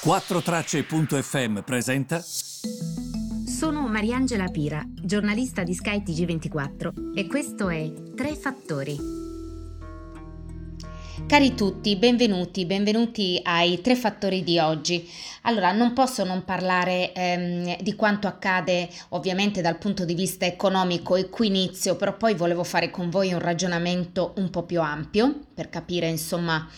4Tracce.fm presenta. Sono Mariangela Pira, giornalista di Sky TG24 e questo è Tre Fattori. Cari tutti, benvenuti, benvenuti ai Tre Fattori di oggi. Allora, non posso non parlare ehm, di quanto accade ovviamente dal punto di vista economico e qui inizio, però poi volevo fare con voi un ragionamento un po' più ampio per capire insomma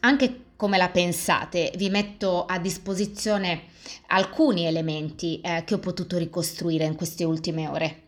anche come la pensate, vi metto a disposizione alcuni elementi eh, che ho potuto ricostruire in queste ultime ore.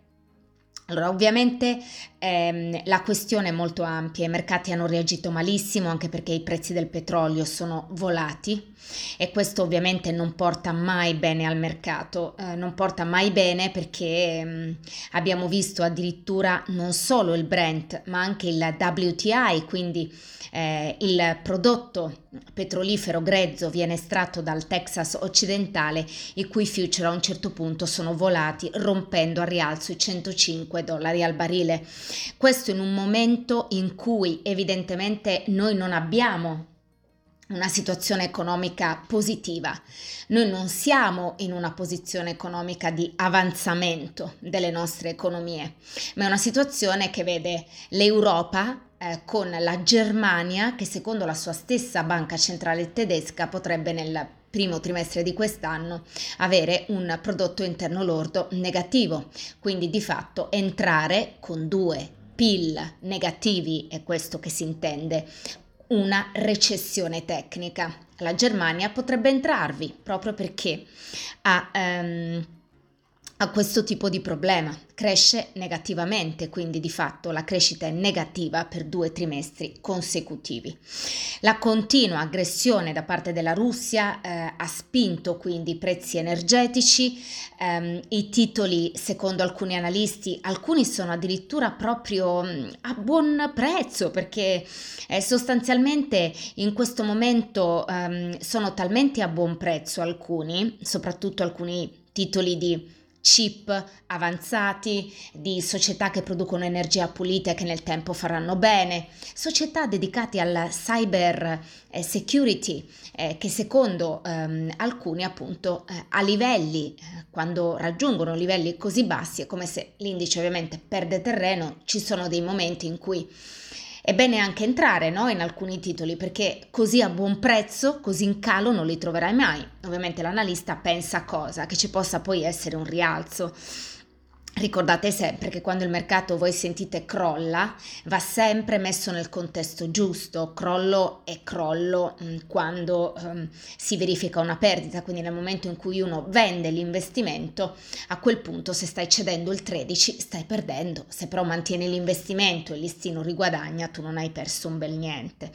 Allora, ovviamente ehm, la questione è molto ampia, i mercati hanno reagito malissimo anche perché i prezzi del petrolio sono volati e questo ovviamente non porta mai bene al mercato, eh, non porta mai bene perché ehm, abbiamo visto addirittura non solo il Brent ma anche il WTI, quindi eh, il prodotto petrolifero grezzo viene estratto dal Texas occidentale, i cui future a un certo punto sono volati rompendo a rialzo i 105 dollari al barile. Questo in un momento in cui evidentemente noi non abbiamo una situazione economica positiva. Noi non siamo in una posizione economica di avanzamento delle nostre economie, ma è una situazione che vede l'Europa eh, con la Germania che secondo la sua stessa banca centrale tedesca potrebbe nel primo trimestre di quest'anno avere un prodotto interno lordo negativo, quindi di fatto entrare con due PIL negativi, è questo che si intende, una recessione tecnica. La Germania potrebbe entrarvi proprio perché ha... Um, a questo tipo di problema. Cresce negativamente, quindi di fatto la crescita è negativa per due trimestri consecutivi. La continua aggressione da parte della Russia eh, ha spinto quindi i prezzi energetici, ehm, i titoli secondo alcuni analisti, alcuni sono addirittura proprio mm, a buon prezzo perché eh, sostanzialmente in questo momento ehm, sono talmente a buon prezzo alcuni, soprattutto alcuni titoli di chip avanzati, di società che producono energia pulita e che nel tempo faranno bene, società dedicate alla cyber eh, security eh, che secondo ehm, alcuni appunto eh, a livelli, eh, quando raggiungono livelli così bassi è come se l'indice ovviamente perde terreno, ci sono dei momenti in cui è bene anche entrare no, in alcuni titoli perché così a buon prezzo, così in calo non li troverai mai. Ovviamente l'analista pensa cosa? Che ci possa poi essere un rialzo. Ricordate sempre che quando il mercato voi sentite crolla, va sempre messo nel contesto giusto. Crollo è crollo mm, quando um, si verifica una perdita, quindi nel momento in cui uno vende l'investimento, a quel punto se stai cedendo il 13 stai perdendo. Se però mantieni l'investimento e il listino riguadagna, tu non hai perso un bel niente.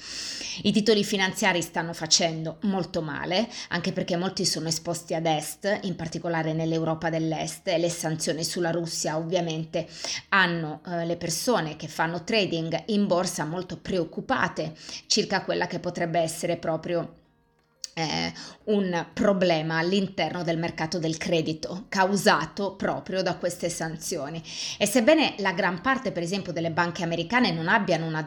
I titoli finanziari stanno facendo molto male, anche perché molti sono esposti ad est, in particolare nell'Europa dell'Est, e le sanzioni sulla Russia Russia ovviamente hanno eh, le persone che fanno trading in borsa molto preoccupate circa quella che potrebbe essere proprio eh, un problema all'interno del mercato del credito causato proprio da queste sanzioni. E sebbene la gran parte, per esempio, delle banche americane non abbiano una,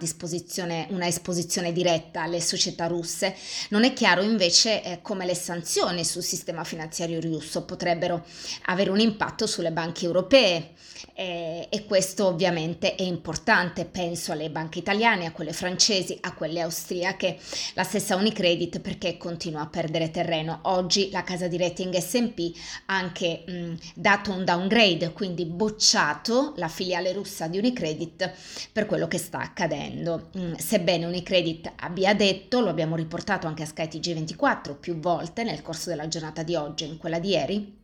una esposizione diretta alle società russe, non è chiaro invece eh, come le sanzioni sul sistema finanziario russo potrebbero avere un impatto sulle banche europee. Eh, e questo ovviamente è importante, penso alle banche italiane, a quelle francesi, a quelle austriache, la stessa Unicredit perché continua a perdere terreno. Oggi la casa di rating SP ha anche mh, dato un downgrade, quindi bocciato la filiale russa di Unicredit per quello che sta accadendo. Mh, sebbene Unicredit abbia detto, lo abbiamo riportato anche a skytg 24 più volte nel corso della giornata di oggi e in quella di ieri,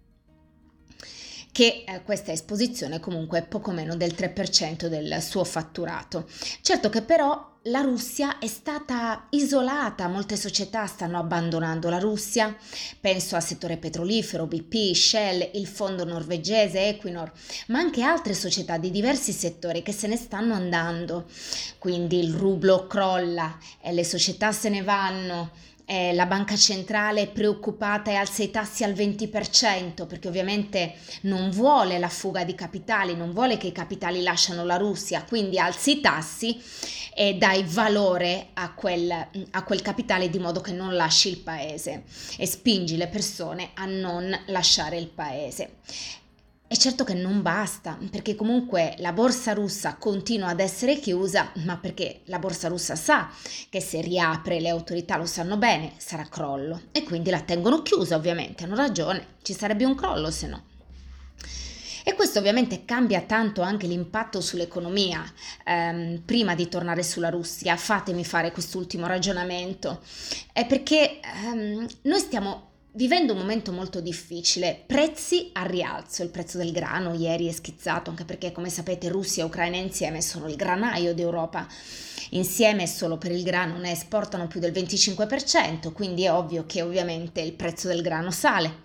che eh, questa esposizione comunque è poco meno del 3% del suo fatturato. Certo che però la Russia è stata isolata, molte società stanno abbandonando la Russia, penso al settore petrolifero, BP, Shell, il fondo norvegese Equinor, ma anche altre società di diversi settori che se ne stanno andando, quindi il rublo crolla e le società se ne vanno, eh, la banca centrale è preoccupata e alza i tassi al 20% perché ovviamente non vuole la fuga di capitali, non vuole che i capitali lasciano la Russia, quindi alzi i tassi e dai valore a quel, a quel capitale di modo che non lasci il paese e spingi le persone a non lasciare il paese. E certo che non basta, perché comunque la borsa russa continua ad essere chiusa, ma perché la borsa russa sa che se riapre, le autorità lo sanno bene, sarà crollo. E quindi la tengono chiusa, ovviamente, hanno ragione, ci sarebbe un crollo se no. E questo ovviamente cambia tanto anche l'impatto sull'economia. Eh, prima di tornare sulla Russia, fatemi fare quest'ultimo ragionamento, è perché ehm, noi stiamo vivendo un momento molto difficile, prezzi a rialzo, il prezzo del grano ieri è schizzato anche perché come sapete Russia e Ucraina insieme sono il granaio d'Europa, insieme solo per il grano ne esportano più del 25%, quindi è ovvio che ovviamente il prezzo del grano sale.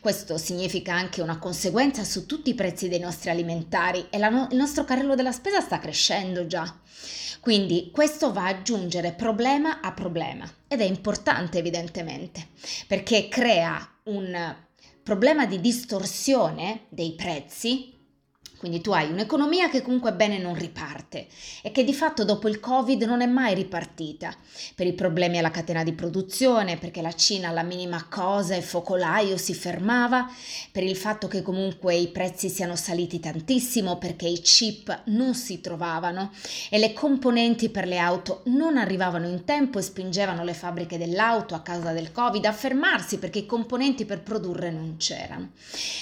Questo significa anche una conseguenza su tutti i prezzi dei nostri alimentari e no- il nostro carrello della spesa sta crescendo già. Quindi questo va ad aggiungere problema a problema ed è importante evidentemente perché crea un problema di distorsione dei prezzi quindi tu hai un'economia che comunque bene non riparte e che di fatto dopo il Covid non è mai ripartita per i problemi alla catena di produzione, perché la Cina alla minima cosa e focolaio si fermava, per il fatto che comunque i prezzi siano saliti tantissimo, perché i chip non si trovavano e le componenti per le auto non arrivavano in tempo e spingevano le fabbriche dell'auto a causa del Covid a fermarsi perché i componenti per produrre non c'erano.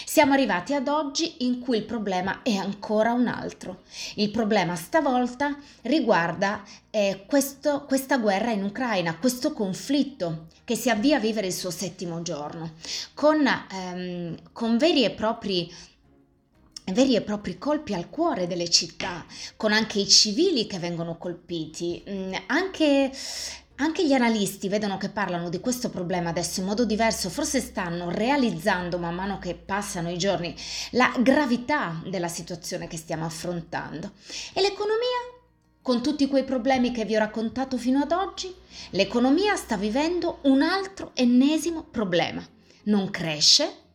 Siamo arrivati ad oggi in cui il problema è ancora un altro. Il problema stavolta riguarda eh, questo, questa guerra in Ucraina, questo conflitto che si avvia a vivere il suo settimo giorno, con, ehm, con veri e propri veri e propri colpi al cuore delle città, con anche i civili che vengono colpiti, mm, anche anche gli analisti vedono che parlano di questo problema adesso in modo diverso, forse stanno realizzando man mano che passano i giorni la gravità della situazione che stiamo affrontando. E l'economia? Con tutti quei problemi che vi ho raccontato fino ad oggi, l'economia sta vivendo un altro ennesimo problema. Non cresce,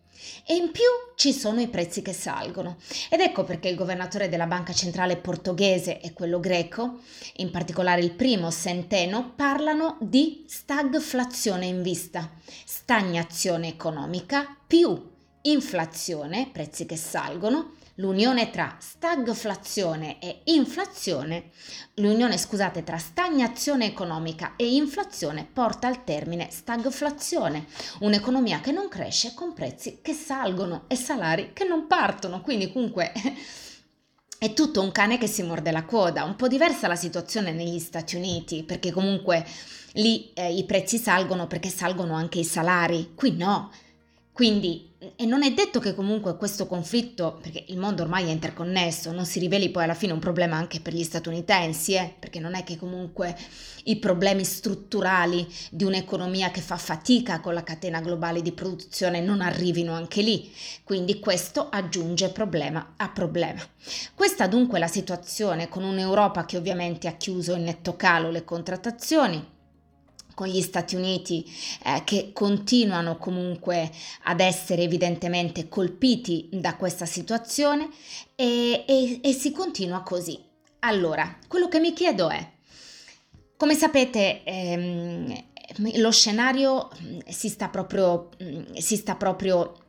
e in più ci sono i prezzi che salgono. Ed ecco perché il governatore della banca centrale portoghese e quello greco, in particolare il primo Centeno, parlano di stagflazione in vista, stagnazione economica più inflazione, prezzi che salgono, l'unione tra stagflazione e inflazione, l'unione scusate tra stagnazione economica e inflazione porta al termine stagflazione, un'economia che non cresce con prezzi che salgono e salari che non partono, quindi comunque è tutto un cane che si morde la coda, un po' diversa la situazione negli Stati Uniti, perché comunque lì eh, i prezzi salgono perché salgono anche i salari, qui no. Quindi e non è detto che comunque questo conflitto, perché il mondo ormai è interconnesso, non si riveli poi alla fine un problema anche per gli statunitensi, eh? perché non è che comunque i problemi strutturali di un'economia che fa fatica con la catena globale di produzione non arrivino anche lì. Quindi questo aggiunge problema a problema. Questa dunque è la situazione con un'Europa che ovviamente ha chiuso in netto calo le contrattazioni con gli Stati Uniti eh, che continuano comunque ad essere evidentemente colpiti da questa situazione e, e, e si continua così. Allora, quello che mi chiedo è, come sapete, ehm, lo scenario mm, si sta proprio, mm, si sta proprio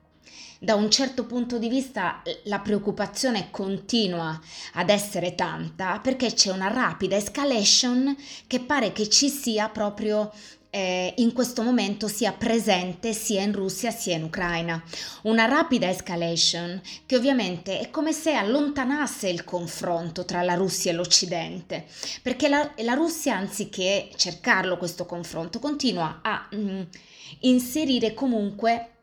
da un certo punto di vista la preoccupazione continua ad essere tanta perché c'è una rapida escalation che pare che ci sia proprio eh, in questo momento sia presente sia in Russia sia in Ucraina. Una rapida escalation che ovviamente è come se allontanasse il confronto tra la Russia e l'Occidente, perché la, la Russia anziché cercarlo questo confronto continua a mm, inserire comunque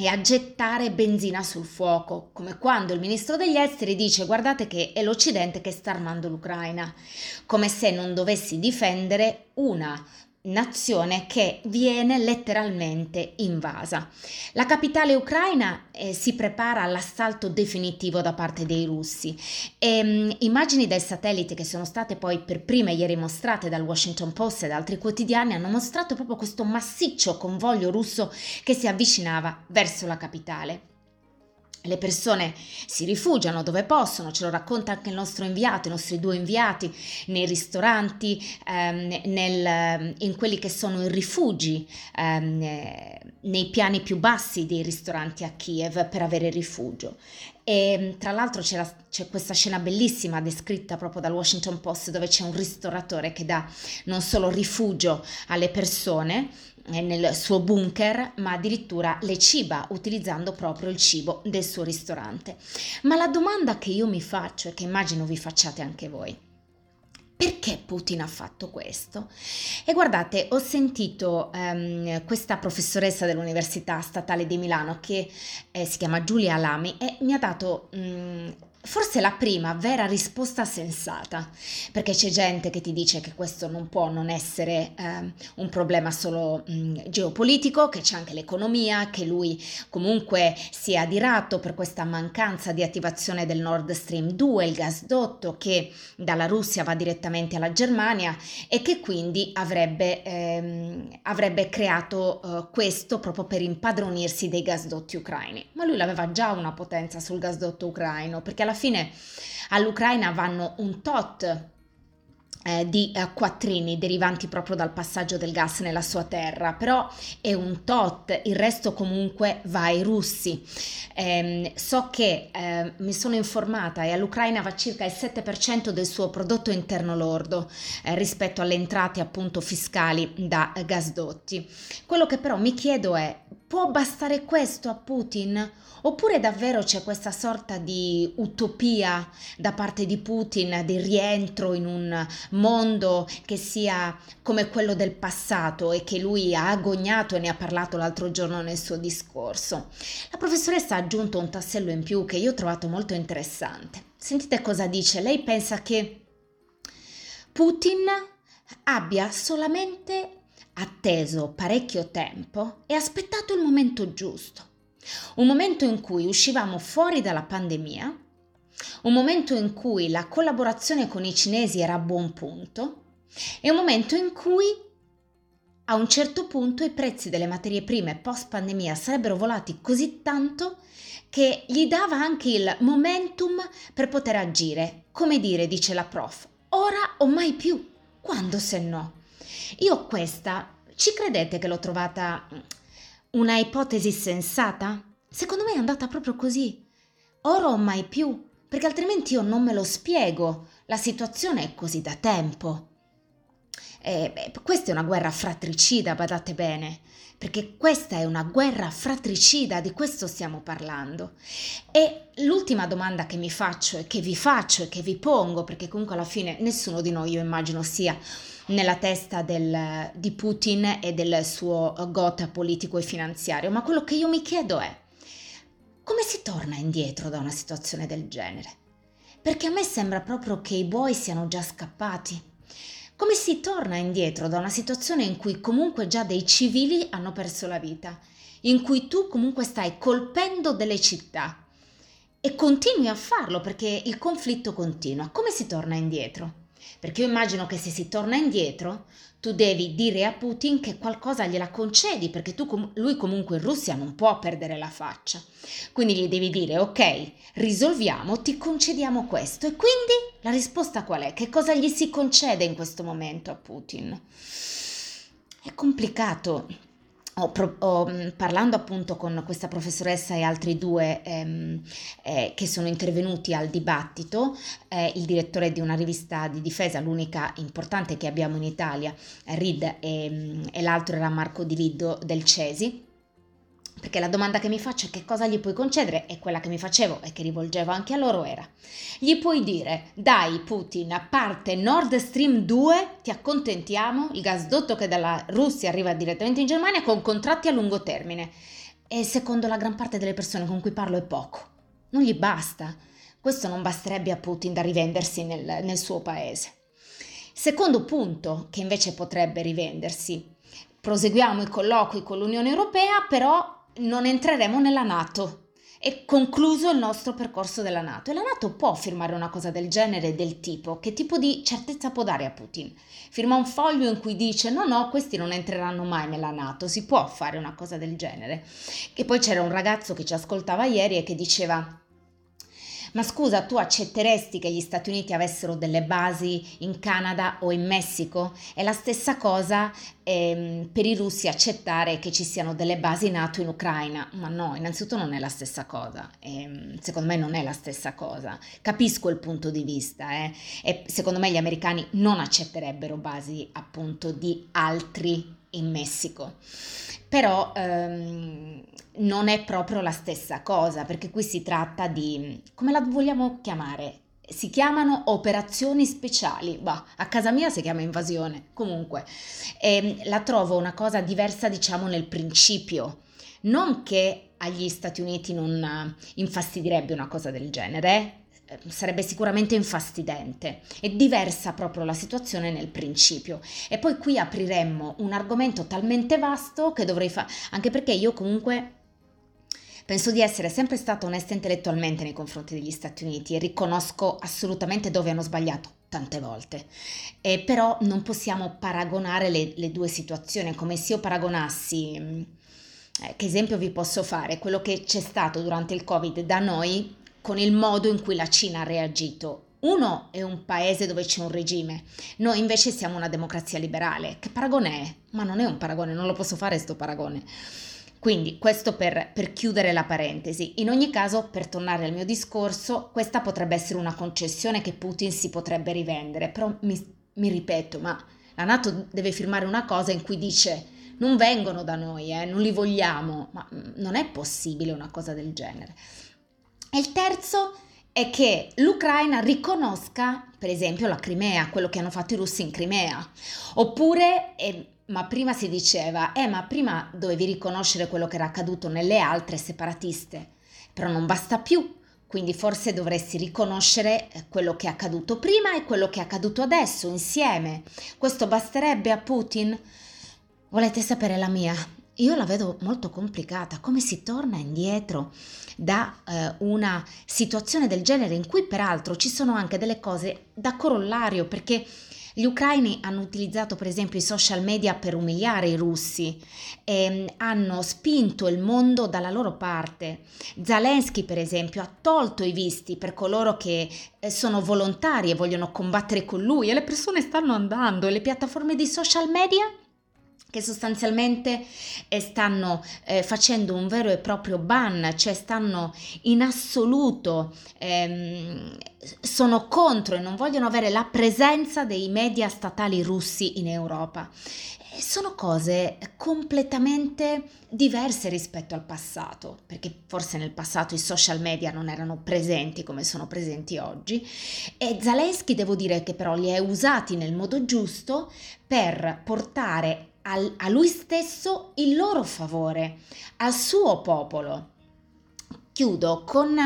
e a gettare benzina sul fuoco, come quando il ministro degli esteri dice guardate che è l'Occidente che sta armando l'Ucraina, come se non dovessi difendere una nazione che viene letteralmente invasa. La capitale ucraina eh, si prepara all'assalto definitivo da parte dei russi e mh, mm, immagini del satellite che sono state poi per prime ieri mostrate dal Washington Post e da altri quotidiani hanno mostrato proprio questo massiccio convoglio russo che si avvicinava verso la capitale. Le persone si rifugiano dove possono, ce lo racconta anche il nostro inviato, i nostri due inviati, nei ristoranti, ehm, nel, in quelli che sono i rifugi, ehm, nei piani più bassi dei ristoranti a Kiev per avere rifugio. E tra l'altro c'è, la, c'è, questa scena bellissima descritta proprio dal Washington Post dove c'è un ristoratore che dà non solo rifugio alle persone, nel suo bunker, ma addirittura le ciba utilizzando proprio il cibo del suo ristorante. Ma la domanda che io mi faccio e che immagino vi facciate anche voi, perché Putin ha fatto questo? E guardate, ho sentito um, questa professoressa dell'Università Statale di Milano che eh, si chiama Giulia Alami e mi ha dato um, Forse la prima vera risposta sensata, perché c'è gente che ti dice che questo non può non essere eh, un problema solo mh, geopolitico, che c'è anche l'economia, che lui comunque si è adirato per questa mancanza di attivazione del Nord Stream 2, il gasdotto che dalla Russia va direttamente alla Germania e che quindi avrebbe, ehm, avrebbe creato eh, questo proprio per impadronirsi dei gasdotti ucraini. Ma lui aveva già una potenza sul gasdotto ucraino, perché alla fine all'Ucraina vanno un tot eh, di eh, quattrini derivanti proprio dal passaggio del gas nella sua terra, però è un tot, il resto comunque va ai russi. Eh, so che eh, mi sono informata e all'Ucraina va circa il 7% del suo prodotto interno lordo rispetto alle entrate appunto fiscali da gasdotti. Quello che però mi chiedo è, può bastare questo a Putin? Oppure davvero c'è questa sorta di utopia da parte di Putin di rientro in un mondo che sia come quello del passato e che lui ha agognato e ne ha parlato l'altro giorno nel suo discorso? La professoressa ha aggiunto un tassello in più che io ho trovato molto interessante. Sentite cosa dice. Lei pensa che Putin abbia solamente atteso parecchio tempo e aspettato il momento giusto un momento in cui uscivamo fuori dalla pandemia, un momento in cui la collaborazione con i cinesi era a buon punto e un momento in cui a un certo punto i prezzi delle materie prime post pandemia sarebbero volati così tanto che gli dava anche il momentum per poter agire. Come dire, dice la prof, ora o mai più, quando se no? Io questa, ci credete che l'ho trovata una ipotesi sensata? Secondo me è andata proprio così. Ora o mai più, perché altrimenti io non me lo spiego. La situazione è così da tempo. E, beh, questa è una guerra fratricida, badate bene, perché questa è una guerra fratricida, di questo stiamo parlando. E l'ultima domanda che mi faccio e che vi faccio e che vi pongo, perché comunque alla fine nessuno di noi, io immagino, sia nella testa del, di Putin e del suo gota politico e finanziario, ma quello che io mi chiedo è come si torna indietro da una situazione del genere? Perché a me sembra proprio che i buoi siano già scappati. Come si torna indietro da una situazione in cui comunque già dei civili hanno perso la vita, in cui tu comunque stai colpendo delle città e continui a farlo perché il conflitto continua? Come si torna indietro? Perché io immagino che se si torna indietro, tu devi dire a Putin che qualcosa gliela concedi, perché tu, lui comunque in Russia non può perdere la faccia. Quindi gli devi dire, ok, risolviamo, ti concediamo questo. E quindi la risposta qual è? Che cosa gli si concede in questo momento a Putin? È complicato ho, ho, mm, parlando appunto con questa professoressa e altri due ehm, eh, che sono intervenuti al dibattito, eh, il direttore di una rivista di difesa, l'unica importante che abbiamo in Italia, Reed, e, mm, e l'altro era Marco Di Liddo del Cesi, perché la domanda che mi faccio è che cosa gli puoi concedere e quella che mi facevo e che rivolgevo anche a loro era gli puoi dire dai Putin a parte Nord Stream 2 ti accontentiamo il gasdotto che dalla Russia arriva direttamente in Germania con contratti a lungo termine e secondo la gran parte delle persone con cui parlo è poco non gli basta questo non basterebbe a Putin da rivendersi nel, nel suo paese Secondo punto che invece potrebbe rivendersi. Proseguiamo i colloqui con l'Unione Europea, però non entreremo nella Nato è concluso il nostro percorso della Nato e la Nato può firmare una cosa del genere del tipo che tipo di certezza può dare a Putin? Firma un foglio in cui dice no no questi non entreranno mai nella Nato, si può fare una cosa del genere. E poi c'era un ragazzo che ci ascoltava ieri e che diceva ma scusa, tu accetteresti che gli Stati Uniti avessero delle basi in Canada o in Messico? È la stessa cosa ehm, per i russi accettare che ci siano delle basi NATO in Ucraina. Ma no, innanzitutto non è la stessa cosa. Ehm, secondo me non è la stessa cosa. Capisco il punto di vista eh? e secondo me gli americani non accetterebbero basi appunto di altri in Messico. Però ehm, non è proprio la stessa cosa, perché qui si tratta di, come la vogliamo chiamare? Si chiamano operazioni speciali, bah, a casa mia si chiama invasione, comunque eh, la trovo una cosa diversa diciamo nel principio, non che agli Stati Uniti non infastidirebbe una cosa del genere, eh, sarebbe sicuramente infastidente. È diversa proprio la situazione nel principio. E poi qui apriremmo un argomento talmente vasto che dovrei fare, anche perché io comunque Penso di essere sempre stata onesta intellettualmente nei confronti degli Stati Uniti e riconosco assolutamente dove hanno sbagliato tante volte. E però non possiamo paragonare le, le due situazioni, come se io paragonassi, mm, eh, che esempio vi posso fare, quello che c'è stato durante il Covid da noi con il modo in cui la Cina ha reagito. Uno è un paese dove c'è un regime, noi invece siamo una democrazia liberale. Che paragone è? Ma non è un paragone, non lo posso fare questo paragone. Quindi questo per, per, chiudere la parentesi. In ogni caso, per tornare al mio discorso, questa potrebbe essere una concessione che Putin si potrebbe rivendere, però mi, mi ripeto, ma la Nato deve firmare una cosa in cui dice non vengono da noi, eh, non li vogliamo, ma mm, non è possibile una cosa del genere. E il terzo è che l'Ucraina riconosca, per esempio, la Crimea, quello che hanno fatto i russi in Crimea, oppure... Eh, ma prima si diceva, eh ma prima dovevi riconoscere quello che era accaduto nelle altre separatiste, però non basta più, quindi forse dovresti riconoscere eh, quello che è accaduto prima e quello che è accaduto adesso insieme. Questo basterebbe a Putin? Volete sapere la mia? Io la vedo molto complicata, come si torna indietro da eh, una situazione del genere in cui peraltro ci sono anche delle cose da corollario perché gli ucraini hanno utilizzato per esempio i social media per umiliare i russi e mm, hanno spinto il mondo dalla loro parte. Zelensky per esempio ha tolto i visti per coloro che eh, sono volontari e vogliono combattere con lui e le persone stanno andando e le piattaforme di social media che sostanzialmente eh, stanno eh, facendo un vero e proprio ban, cioè stanno in assoluto, ehm, sono contro e non vogliono avere la presenza dei media statali russi in Europa. E sono cose completamente diverse rispetto al passato, perché forse nel passato i social media non erano presenti come sono presenti oggi e Zaleschi devo dire che però li ha usati nel modo giusto per portare al, a lui stesso il loro favore, al suo popolo. Chiudo con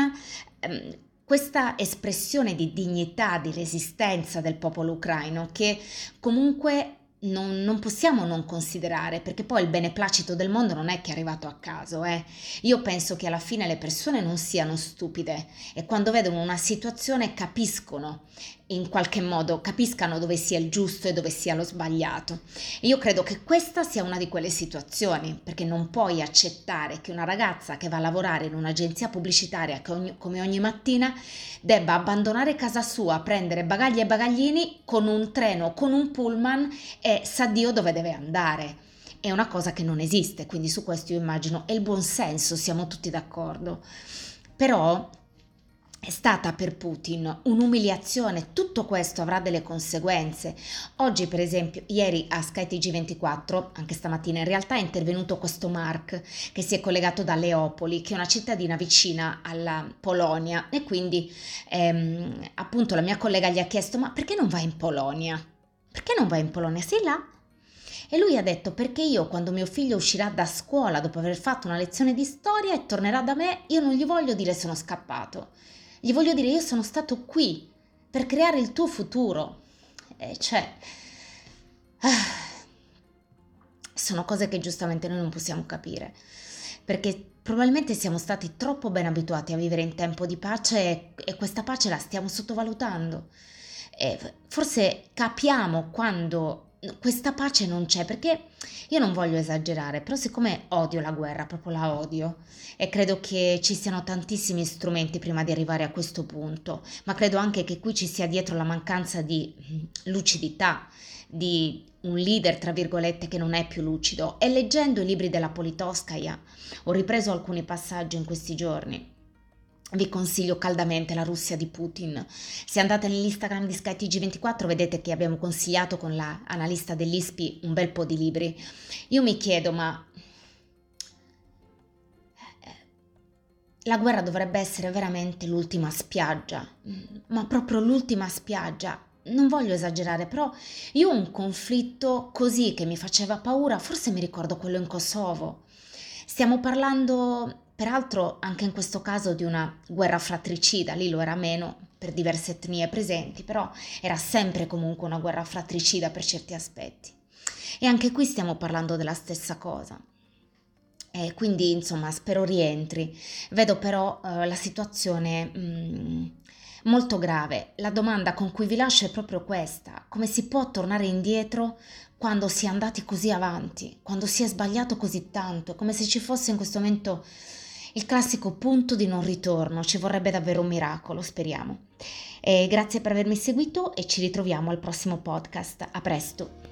ehm, questa espressione di dignità, di resistenza del popolo ucraino che comunque non, non, possiamo non considerare, perché poi il beneplacito del mondo non è che è arrivato a caso. Eh. Io penso che alla fine le persone non siano stupide e quando vedono una situazione capiscono in qualche modo capiscano dove sia il giusto e dove sia lo sbagliato. E io credo che questa sia una di quelle situazioni, perché non puoi accettare che una ragazza che va a lavorare in un'agenzia pubblicitaria ogni, come ogni mattina debba abbandonare casa sua, prendere bagagli e bagaglini con un treno, con un pullman e sa Dio dove deve andare. È una cosa che non esiste, quindi su questo io immagino è il buon senso, siamo tutti d'accordo. Però è stata per Putin un'umiliazione, tutto questo avrà delle conseguenze. Oggi, per esempio, ieri a Sky TG24, anche stamattina in realtà è intervenuto questo Mark che si è collegato da Leopoli, che è una cittadina vicina alla Polonia e quindi ehm, appunto la mia collega gli ha chiesto "Ma perché non vai in Polonia? Perché non vai in Polonia? Sei là?" E lui ha detto perché io quando mio figlio uscirà da scuola dopo aver fatto una lezione di storia e tornerà da me, io non gli voglio dire sono scappato. Gli voglio dire io sono stato qui per creare il tuo futuro. eh, cioè... Ah, sono cose che giustamente noi non possiamo capire, perché probabilmente siamo stati troppo ben abituati a vivere in tempo di pace e, e questa pace la stiamo sottovalutando. E forse capiamo quando questa pace non c'è perché io non voglio esagerare, però siccome odio la guerra, proprio la odio e credo che ci siano tantissimi strumenti prima di arrivare a questo punto, ma credo anche che qui ci sia dietro la mancanza di lucidità, di un leader, tra virgolette, che non è più lucido. E leggendo i libri della Politowskaya ho ripreso alcuni passaggi in questi giorni. Vi consiglio caldamente la Russia di Putin. Se andate nell'Instagram di SkyTG24 vedete che abbiamo consigliato con l'analista dell'ISPI un bel po' di libri. Io mi chiedo, ma la guerra dovrebbe essere veramente l'ultima spiaggia, ma proprio l'ultima spiaggia non voglio esagerare, però io un conflitto così che mi faceva paura, forse mi ricordo quello in Kosovo. Stiamo parlando, peraltro, anche in questo caso di una guerra fratricida, lì lo era meno per diverse etnie presenti, però era sempre comunque una guerra fratricida per certi aspetti. E anche qui stiamo parlando della stessa cosa. E quindi, insomma, spero rientri. Vedo però eh, la situazione... Mm, molto grave. La domanda con cui vi lascio è proprio questa. Come si può tornare indietro quando si è andati così avanti, quando si è sbagliato così tanto, come se ci fosse in questo momento il classico punto di non ritorno. Ci vorrebbe davvero un miracolo, speriamo. E grazie per avermi seguito e ci ritroviamo al prossimo podcast. A presto.